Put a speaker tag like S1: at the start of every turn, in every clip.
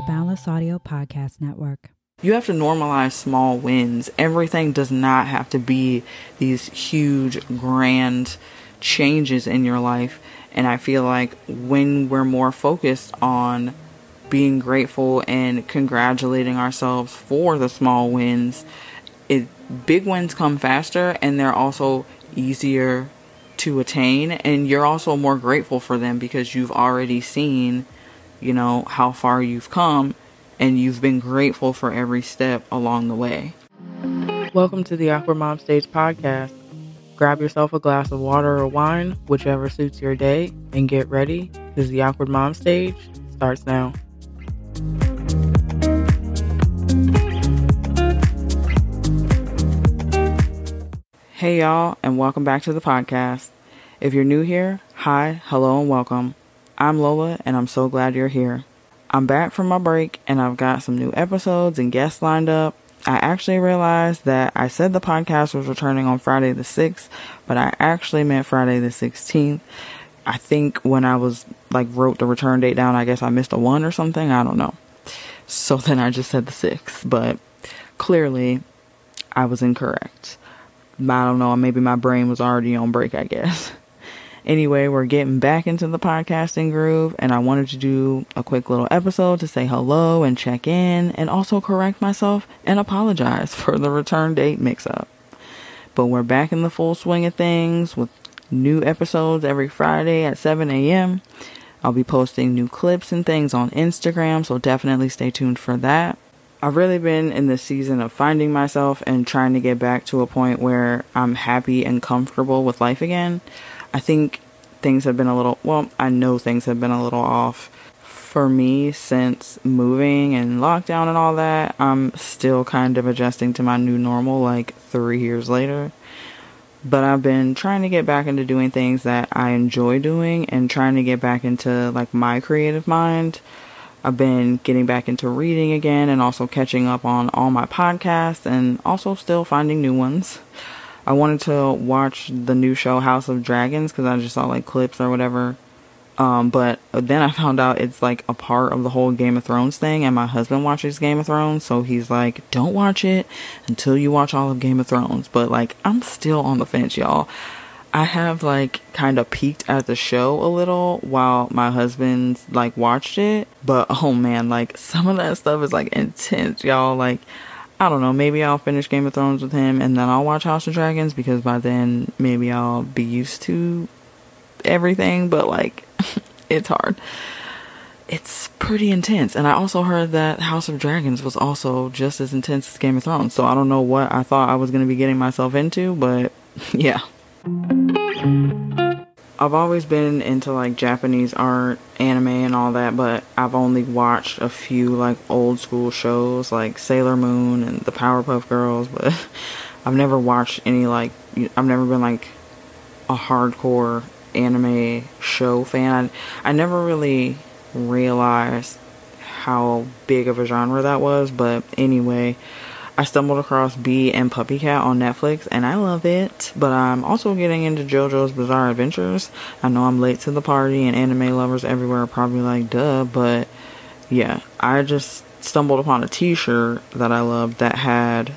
S1: the Boundless Audio Podcast Network.
S2: You have to normalize small wins. Everything does not have to be these huge, grand changes in your life. And I feel like when we're more focused on being grateful and congratulating ourselves for the small wins, it big wins come faster and they're also easier to attain and you're also more grateful for them because you've already seen, you know, how far you've come and you've been grateful for every step along the way. Welcome to the Awkward Mom Stage podcast. Grab yourself a glass of water or wine, whichever suits your day, and get ready because the Awkward Mom Stage starts now. Hey, y'all, and welcome back to the podcast. If you're new here, hi, hello, and welcome. I'm Lola, and I'm so glad you're here. I'm back from my break, and I've got some new episodes and guests lined up. I actually realized that I said the podcast was returning on Friday the 6th, but I actually meant Friday the 16th. I think when I was like wrote the return date down, I guess I missed a one or something. I don't know. So then I just said the 6th, but clearly I was incorrect. I don't know, maybe my brain was already on break, I guess. Anyway, we're getting back into the podcasting groove, and I wanted to do a quick little episode to say hello and check in, and also correct myself and apologize for the return date mix up. But we're back in the full swing of things with new episodes every Friday at 7 a.m. I'll be posting new clips and things on Instagram, so definitely stay tuned for that. I've really been in the season of finding myself and trying to get back to a point where I'm happy and comfortable with life again. I think things have been a little, well, I know things have been a little off for me since moving and lockdown and all that. I'm still kind of adjusting to my new normal like three years later. But I've been trying to get back into doing things that I enjoy doing and trying to get back into like my creative mind I've been getting back into reading again and also catching up on all my podcasts and also still finding new ones. I wanted to watch the new show House of Dragons because I just saw like clips or whatever. Um, but then I found out it's like a part of the whole Game of Thrones thing, and my husband watches Game of Thrones, so he's like, "Don't watch it until you watch all of Game of Thrones." But like, I'm still on the fence, y'all. I have like kind of peeked at the show a little while my husband like watched it, but oh man, like some of that stuff is like intense, y'all. Like, I don't know, maybe I'll finish Game of Thrones with him and then I'll watch House of Dragons because by then maybe I'll be used to everything, but like, it's hard. It's pretty intense. And I also heard that House of Dragons was also just as intense as Game of Thrones. So I don't know what I thought I was going to be getting myself into, but yeah. I've always been into like Japanese art, anime, and all that, but I've only watched a few like old school shows like Sailor Moon and the Powerpuff Girls, but I've never watched any like, I've never been like a hardcore anime show fan. I, never really realized how big of a genre that was, but anyway, I stumbled across Bee and Puppycat on Netflix and I love it. But I'm also getting into JoJo's Bizarre Adventures. I know I'm late to the party and anime lovers everywhere are probably like, duh, but yeah, I just stumbled upon a t shirt that I loved that had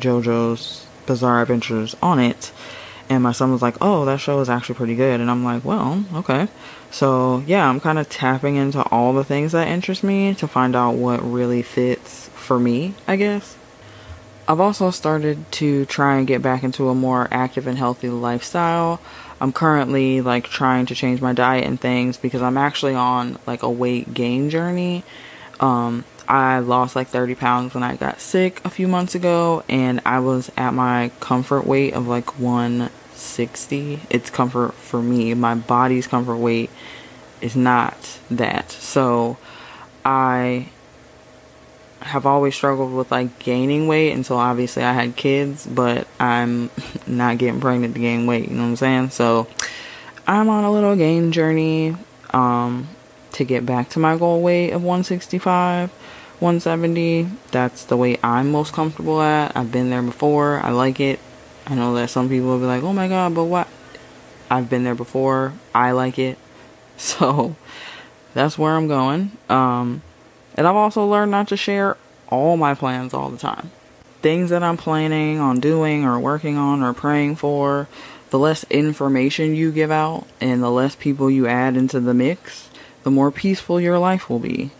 S2: JoJo's Bizarre Adventures on it. And my son was like, oh, that show is actually pretty good. And I'm like, well, okay. So yeah, I'm kind of tapping into all the things that interest me to find out what really fits for me, I guess. I've also started to try and get back into a more active and healthy lifestyle. I'm currently like trying to change my diet and things because I'm actually on like a weight gain journey. Um, I lost like 30 pounds when I got sick a few months ago, and I was at my comfort weight of like 160. It's comfort for me. My body's comfort weight is not that. So I have always struggled with like gaining weight until obviously I had kids, but I'm not getting pregnant to gain weight, you know what I'm saying? So I'm on a little gain journey um, to get back to my goal weight of 165, 170. That's the weight I'm most comfortable at. I've been there before. I like it. I know that some people will be like, "Oh my god, but what?" I've been there before. I like it. So that's where I'm going. Um And I've also learned not to share all my plans all the time. Things that I'm planning on doing or working on or praying for, the less information you give out and the less people you add into the mix, the more peaceful your life will be.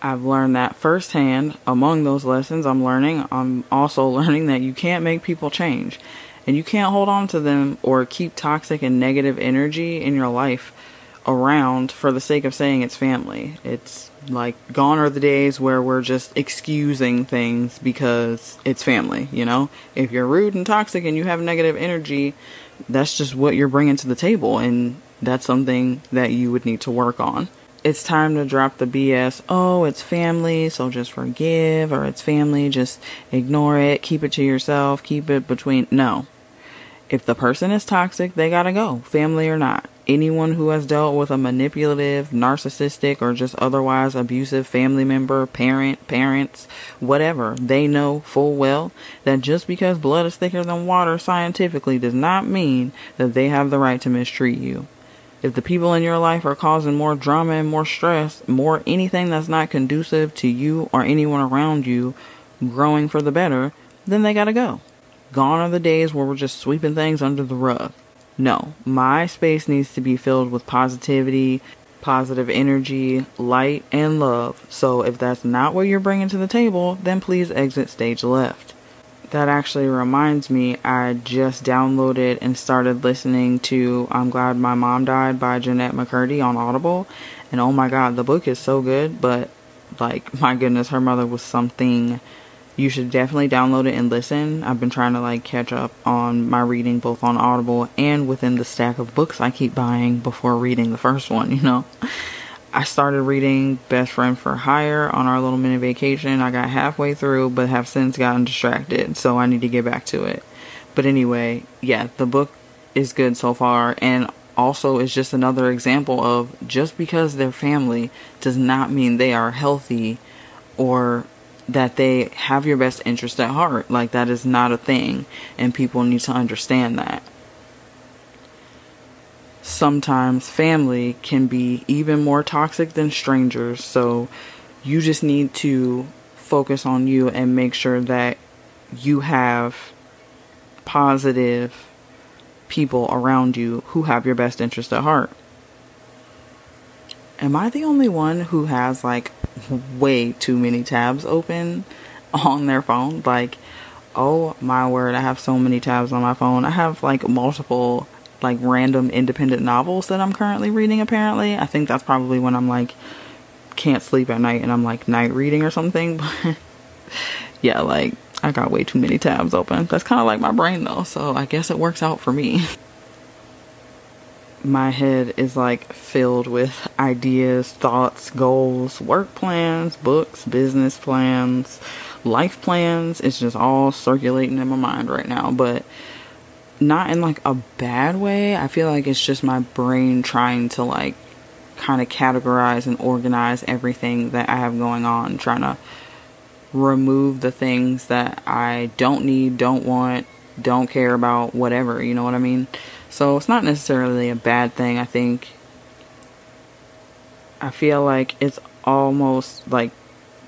S2: I've learned that firsthand. Among those lessons I'm learning, I'm also learning that you can't make people change. And you can't hold on to them or keep toxic and negative energy in your life around for the sake of saying it's family. It's like gone are the days where we're just excusing things because it's family, you know? If you're rude and toxic and you have negative energy, that's just what you're bringing to the table and that's something that you would need to work on it's time to drop the BS. Oh, it's family, so just forgive, or it's family, just ignore it, keep it to yourself, keep it between. No. If the person is toxic, they gotta go, family or not. Anyone who has dealt with a manipulative, narcissistic, or just otherwise abusive family member, parent, parents, whatever, they know full well that just because blood is thicker than water scientifically does not mean that they have the right to mistreat you. If the people in your life are causing more drama and more stress, more anything that's not conducive to you or anyone around you growing for the better, then they gotta go. Gone are the days where we're just sweeping things under the rug. No, my space needs to be filled with positivity, positive energy, light, and love. So if that's not what you're bringing to the table, then please exit stage left that actually reminds me, I just downloaded and started listening to I'm Glad My Mom Died by Jennette McCurdy on Audible. And oh my god, the book is so good, but like, my goodness, her mother was something. You should definitely download it and listen. I've been trying to like catch up on my reading both on Audible and within the stack of books I keep buying before reading the first one, you know. I started reading Best Friend for Hire on our little mini vacation. I got halfway through, but have since gotten distracted, so I need to get back to it. But anyway, yeah, the book is good so far, and also is just another example of just because they're family does not mean they are healthy or that they have your best interest at heart. Like, that is not a thing, and people need to understand that sometimes family can be even more toxic than strangers. So you just need to focus on you and make sure that you have positive people around you who have your best interest at heart. Am I the only one who has like way too many tabs open on their phone? Like, oh my word, I have so many tabs on my phone. I have like multiple like random independent novels that I'm currently reading apparently. I think that's probably when I'm like can't sleep at night and I'm like night reading or something. But yeah, like I got way too many tabs open. That's kind of like my brain though, so I guess it works out for me. my head is like filled with ideas, thoughts, goals, work plans, books, business plans, life plans. It's just all circulating in my mind right now, but not in like a bad way. I feel like it's just my brain trying to like kind of categorize and organize everything that I have going on, trying to remove the things that I don't need, don't want, don't care about, whatever, you know what I mean? So it's not necessarily a bad thing. I think I feel like it's almost like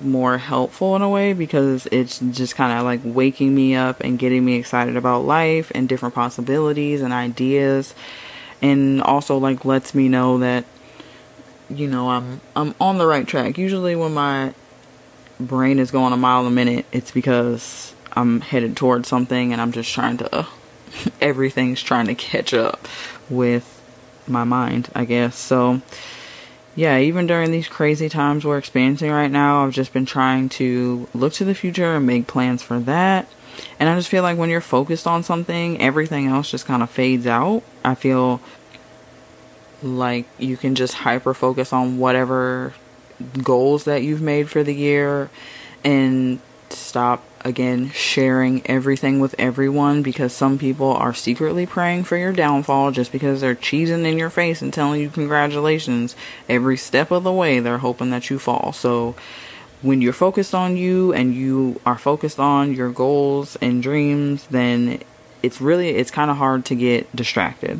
S2: more helpful in a way because it's just kind of like waking me up and getting me excited about life and different possibilities and ideas and also like lets me know that you know I'm mm-hmm. I'm on the right track. Usually when my brain is going a mile a minute, it's because I'm headed towards something and I'm just trying to everything's trying to catch up with my mind, I guess. So yeah, even during these crazy times we're experiencing right now, I've just been trying to look to the future and make plans for that. And I just feel like when you're focused on something, everything else just kind of fades out. I feel like you can just hyper focus on whatever goals that you've made for the year and stop again sharing everything with everyone because some people are secretly praying for your downfall just because they're cheesing in your face and telling you congratulations every step of the way they're hoping that you fall so when you're focused on you and you are focused on your goals and dreams then it's really it's kind of hard to get distracted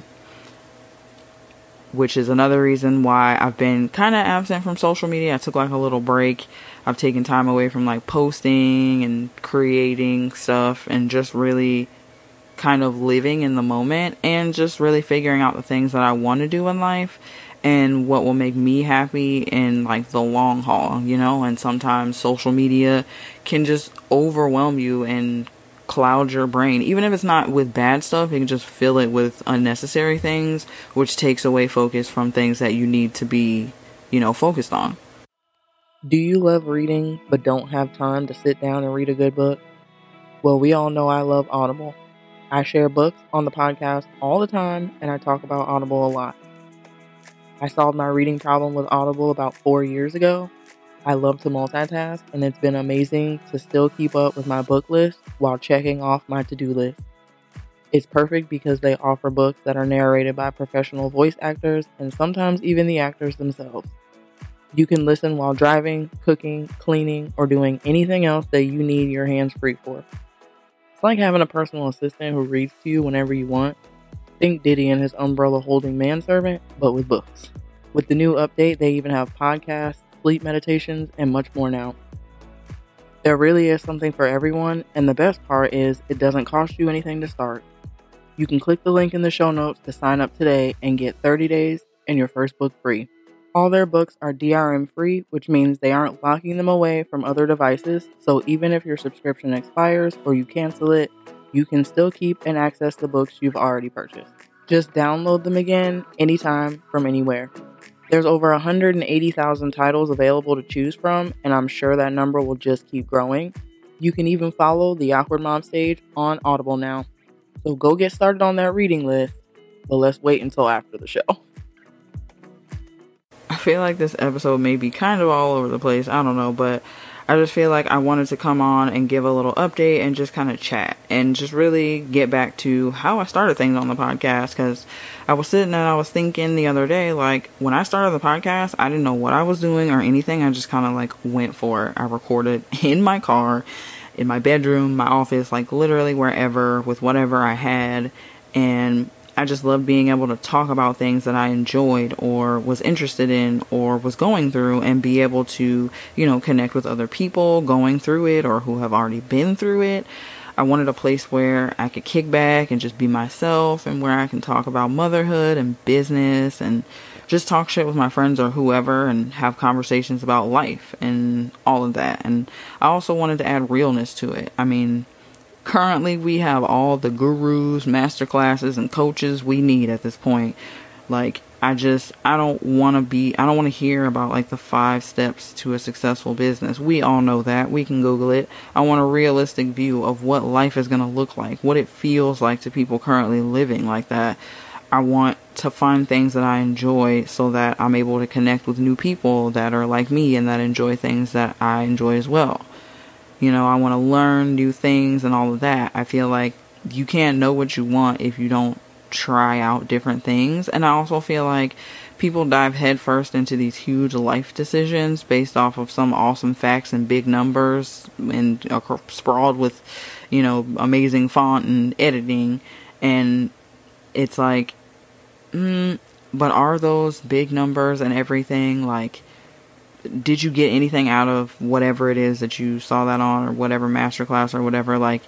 S2: which is another reason why I've been kind of absent from social media. I took like a little break. I've taken time away from like posting and creating stuff and just really kind of living in the moment and just really figuring out the things that I want to do in life and what will make me happy in like the long haul, you know? And sometimes social media can just overwhelm you and cloud your brain. Even if it's not with bad stuff, you can just fill it with unnecessary things, which takes away focus from things that you need to be, you know, focused on.
S3: Do you love reading but don't have time to sit down and read a good book? Well, we all know I love Audible. I share books on the podcast all the time and I talk about Audible a lot. I solved my reading problem with Audible about four years ago. I love to multitask and it's been amazing to still keep up with my book list while checking off my to do list. It's perfect because they offer books that are narrated by professional voice actors and sometimes even the actors themselves. You can listen while driving, cooking, cleaning, or doing anything else that you need your hands free for. It's like having a personal assistant who reads to you whenever you want. Think Diddy and his umbrella holding manservant, but with books. With the new update, they even have podcasts, sleep meditations, and much more now. There really is something for everyone, and the best part is it doesn't cost you anything to start. You can click the link in the show notes to sign up today and get 30 days and your first book free. All their books are DRM free, which means they aren't locking them away from other devices. So even if your subscription expires or you cancel it, you can still keep and access the books you've already purchased. Just download them again anytime from anywhere. There's over 180,000 titles available to choose from, and I'm sure that number will just keep growing. You can even follow the Awkward Mom stage on Audible now. So go get started on that reading list, but let's wait until after the show.
S2: Feel like this episode may be kind of all over the place. I don't know, but I just feel like I wanted to come on and give a little update and just kind of chat and just really get back to how I started things on the podcast because I was sitting and I was thinking the other day, like, when I started the podcast, I didn't know what I was doing or anything. I just kind of like went for it. I recorded in my car, in my bedroom, my office, like literally wherever with whatever I had. And I just loved being able to talk about things that I enjoyed or was interested in or was going through and be able to, you know, connect with other people going through it or who have already been through it. I wanted a place where I could kick back and just be myself and where I can talk about motherhood and business and just talk shit with my friends or whoever and have conversations about life and all of that. And I also wanted to add realness to it. I mean, currently we have all the gurus, master classes, and coaches we need at this point. Like, I just, I don't want to be, I don't want to hear about like the five steps to a successful business. We all know that. We can Google it. I want a realistic view of what life is going to look like, what it feels like to people currently living like that. I want to find things that I enjoy so that I'm able to connect with new people that are like me and that enjoy things that I enjoy as well. You know, I want to learn new things and all of that. I feel like you can't know what you want if you don't try out different things. And I also feel like people dive headfirst into these huge life decisions based off of some awesome facts and big numbers and uh, sprawled with, you know, amazing font and editing. And it's like, mm, but are those big numbers and everything like did you get anything out of whatever it is that you saw that on or whatever masterclass or whatever? Like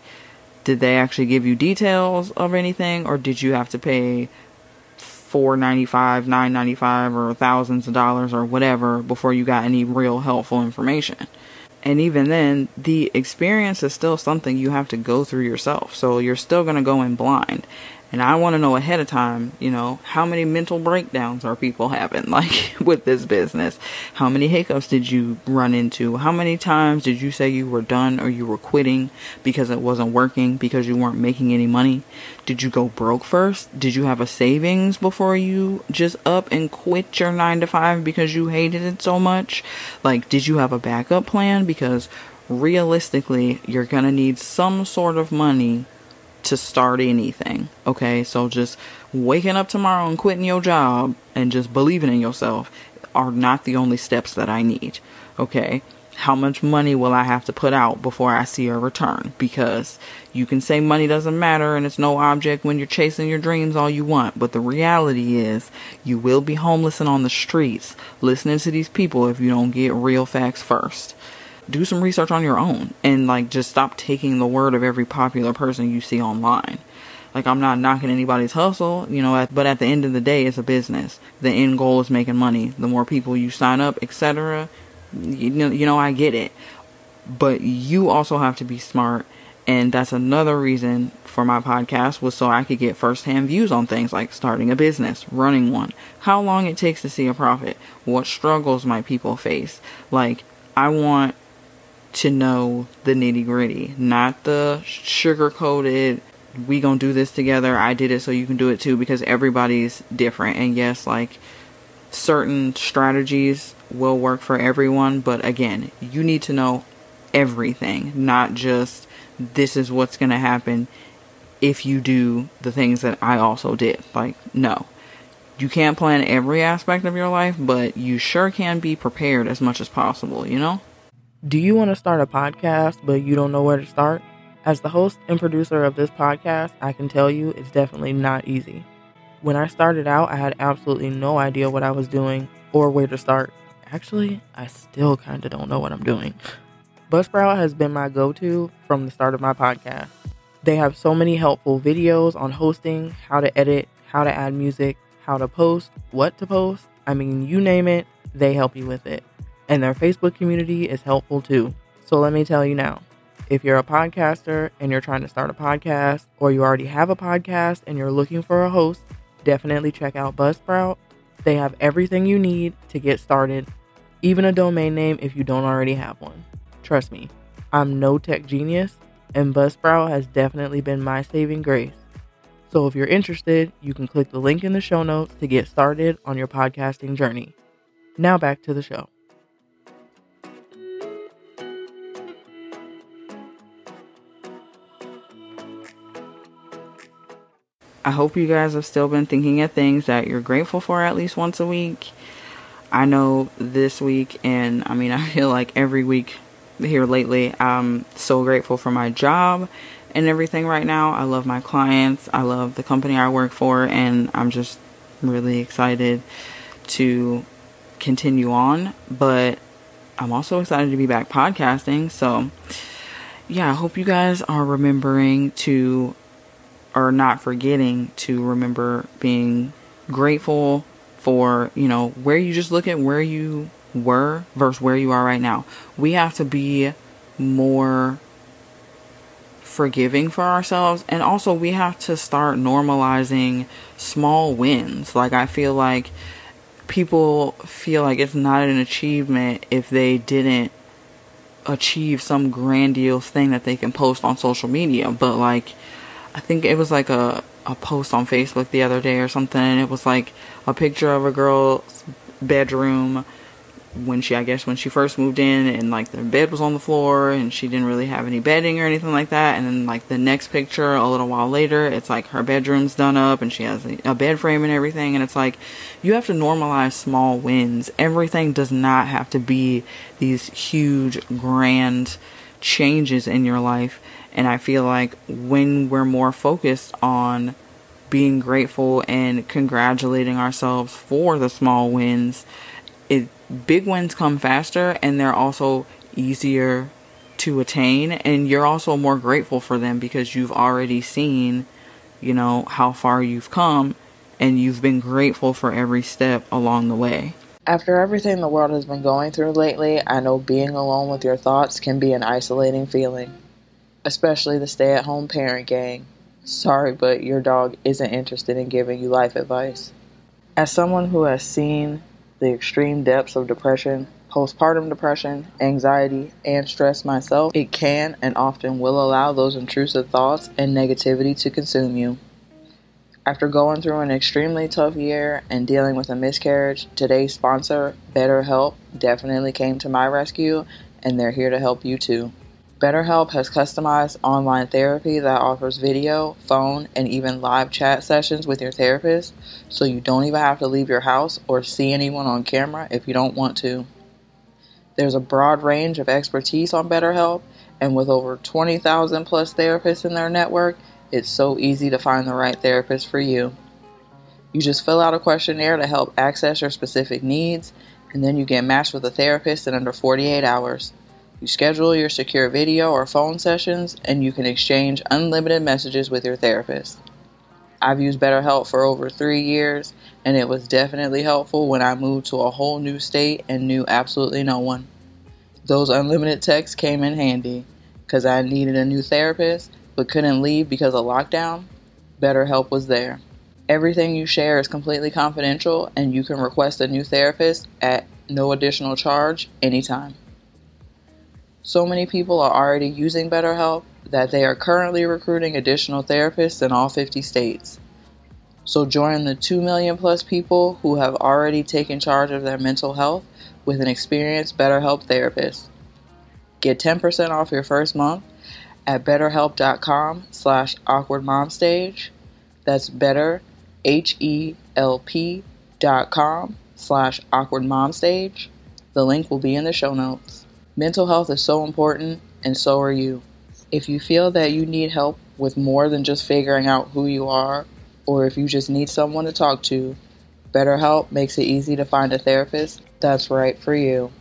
S2: did they actually give you details of anything or did you have to pay 495 995 or thousands of dollars or whatever before you got any real helpful information? And even then the experience is still something you have to go through yourself. So you're still going to go in blind and I want to know ahead of time, you know, how many mental breakdowns are people having, like with this business? How many hiccups did you run into? How many times did you say you were done or you were quitting because it wasn't working, because you weren't making any money? Did you go broke first? Did you have a savings before you just up and quit your nine to five because you hated it so much? Like, did you have a backup plan? Because realistically, you're going to need some sort of money to start anything. Okay, so just waking up tomorrow and quitting your job and just believing in yourself are not the only steps that I need. Okay, how much money will I have to put out before I see a return? Because you can say money doesn't matter and it's no object when you're chasing your dreams all you want, but the reality is you will be homeless and on the streets listening to these people if you don't get real facts first. Do some research on your own and like just stop taking the word of every popular person you see online. Like I'm not knocking anybody's hustle, you know, but at the end of the day it's a business. The end goal is making money. The more people you sign up, etc., you know, you know, I get it. But you also have to be smart. And that's another reason for my podcast was so I could get firsthand views on things like starting a business, running one, how long it takes to see a profit, what struggles my people face. Like, I want to know the nitty gritty, not the sugar coated, we gonna do this together, I did it so you can do it too, because everybody's different. And yes, like, certain strategies will work for everyone, but again, you need to know everything, not just this is what's to happen if you do the things that I also did. Like, no. You can't plan every aspect of your life, but you sure can be prepared as much as possible, you know?
S3: Do you want to start a podcast, but you don't know where to start? As the host and producer of this podcast, I can tell you it's definitely not easy. When I started out, I had absolutely no idea what I was doing or where to start. Actually, I still kind of don't know what I'm doing. Buzzsprout has been my go to from the start of my podcast. They have so many helpful videos on hosting, how to edit, how to add music, how to post, what to post. I mean, you name it, they help you with it. And their Facebook community is helpful too. So let me tell you now if you're a podcaster and you're trying to start a podcast, or you already have a podcast and you're looking for a host, definitely check out Buzzsprout. They have everything you need to get started even a domain name if you don't already have one. Trust me, I'm no tech genius, and Buzzsprout has definitely been my saving grace. So if you're interested, you can click the link in the show notes to get started on your podcasting journey. Now back to the show.
S2: I hope you guys have still been thinking of things that you're grateful for at least once a week. I know this week, and I mean, I feel like every week here lately, I'm so grateful for my job and everything right now. I love my clients, I love the company I work for, and I'm just really excited to continue on. But I'm also excited to be back podcasting. So, yeah, I hope you guys are remembering to, or not forgetting to remember being grateful for, you know, where you just look at where you were versus where you are right now. We have to be more forgiving for ourselves and also we have to start normalizing small wins. Like I feel like people feel like it's not an achievement if they didn't achieve some grandiose thing that they can post on social media, but like I think it was like a a post on Facebook the other day or something, and it was like a picture of a girl's bedroom when she, I guess, when she first moved in, and like the bed was on the floor, and she didn't really have any bedding or anything like that. And then like the next picture, a little while later, it's like her bedroom's done up, and she has a, a bed frame and everything. And it's like you have to normalize small wins. Everything does not have to be these huge, grand changes in your life and I feel like when we're more focused on being grateful and congratulating ourselves for the small wins, it big wins come faster and they're also easier to attain and you're also more grateful for them because you've already seen, you know, how far you've come and you've been grateful for every step along the way.
S3: After everything the world has been going through lately, I know being alone with your thoughts can be an isolating feeling especially the stay at home parent gang. Sorry, but your dog isn't interested in giving you life advice. As someone who has seen the extreme depths of depression, postpartum depression, anxiety, and stress myself, it can and often will allow those intrusive thoughts and negativity to consume you. After going through an extremely tough year and dealing with a miscarriage, today's sponsor, BetterHelp, definitely came to my rescue, and they're here to help you too. BetterHelp has customized online therapy that offers video, phone, and even live chat sessions with your therapist, so you don't even have to leave your house or see anyone on camera if you don't want to. There's a broad range of expertise on BetterHelp, and with over 20,000 plus therapists in their network, it's so easy to find the right therapist for you. You just fill out a questionnaire to help access your specific needs, and then you get matched with a therapist in under 48 hours. You schedule your secure video or phone sessions, and you can exchange unlimited messages with your therapist. I've used BetterHelp for over three years, and it was definitely helpful when I moved to a whole new state and knew absolutely no one. Those unlimited texts came in handy because I needed a new therapist but couldn't leave because of lockdown. BetterHelp was there. Everything you share is completely confidential, and you can request a new therapist at no additional charge anytime. So many people are already using BetterHelp that they are currently recruiting additional therapists in all 50 states. So join the 2 million plus people who have already taken charge of their mental health with an experienced BetterHelp therapist. Get 10% off your first month at betterhelp.com slash awkwardmomstage. That's better, H-E-L-P dot com slash awkwardmomstage. The link will be in the show notes. Mental health is so important, and so are you. If you feel that you need help with more than just figuring out who you are, or if you just need someone to talk to, BetterHelp makes it easy to find a therapist that's right for you.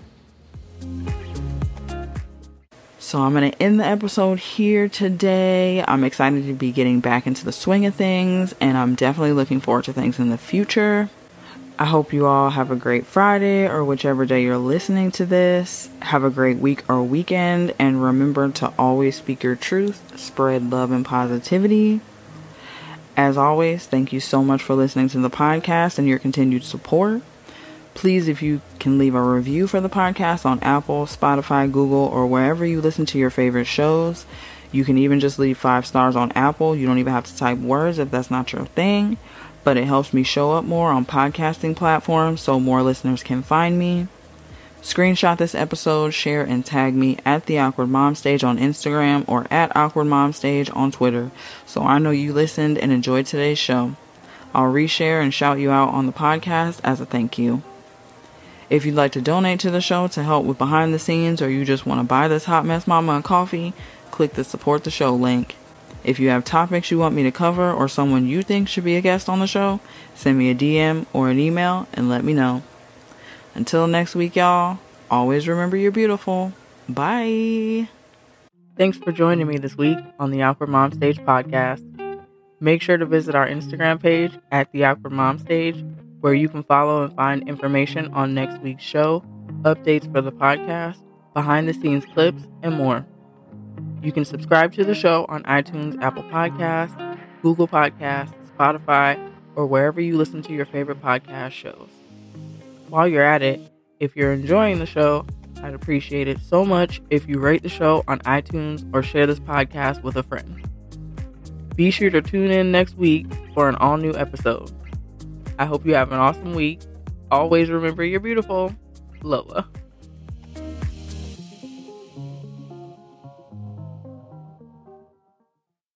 S2: So I'm going to end the episode here today. I'm excited to be getting back into the swing of things, and I'm definitely looking forward to things in the future. I hope you all have a great Friday or whichever day you're listening to this. Have a great week or weekend, and remember to always speak your truth, spread love and positivity. As always, thank you so much for listening to the podcast and your continued support. Please, if you can leave a review for the podcast on Apple, Spotify, Google, or wherever you listen to your favorite shows. You can even just leave five stars on Apple. You don't even have to type words if that's not your thing but it helps me show up more on podcasting platforms so more listeners can find me. Screenshot this episode, share, and tag me at the Awkward Mom Stage on Instagram or at Awkward Mom Stage on Twitter so I know you listened and enjoyed today's show. I'll reshare and shout you out on the podcast as a thank you. If you'd like to donate to the show to help with behind the scenes or you just want to buy this hot mess mama a coffee, click the support the show link. If you have topics you want me to cover or someone you think should be a guest on the show, send me a DM or an email and let me know. Until next week, y'all, always remember you're beautiful. Bye.
S3: Thanks for joining me this week on the Awkward Mom Stage podcast. Make sure to visit our Instagram page at the Awkward Mom Stage, where you can follow and find information on next week's show, updates for the podcast, behind the scenes clips, and more. You can subscribe to the show on iTunes, Apple Podcasts, Google Podcasts, Spotify, or wherever you listen to your favorite podcast shows. While you're at it, if you're enjoying the show, I'd appreciate it so much if you rate the show on iTunes or share this podcast with a friend. Be sure to tune in next week for an all new episode. I hope you have an awesome week. Always remember you're beautiful. Lola.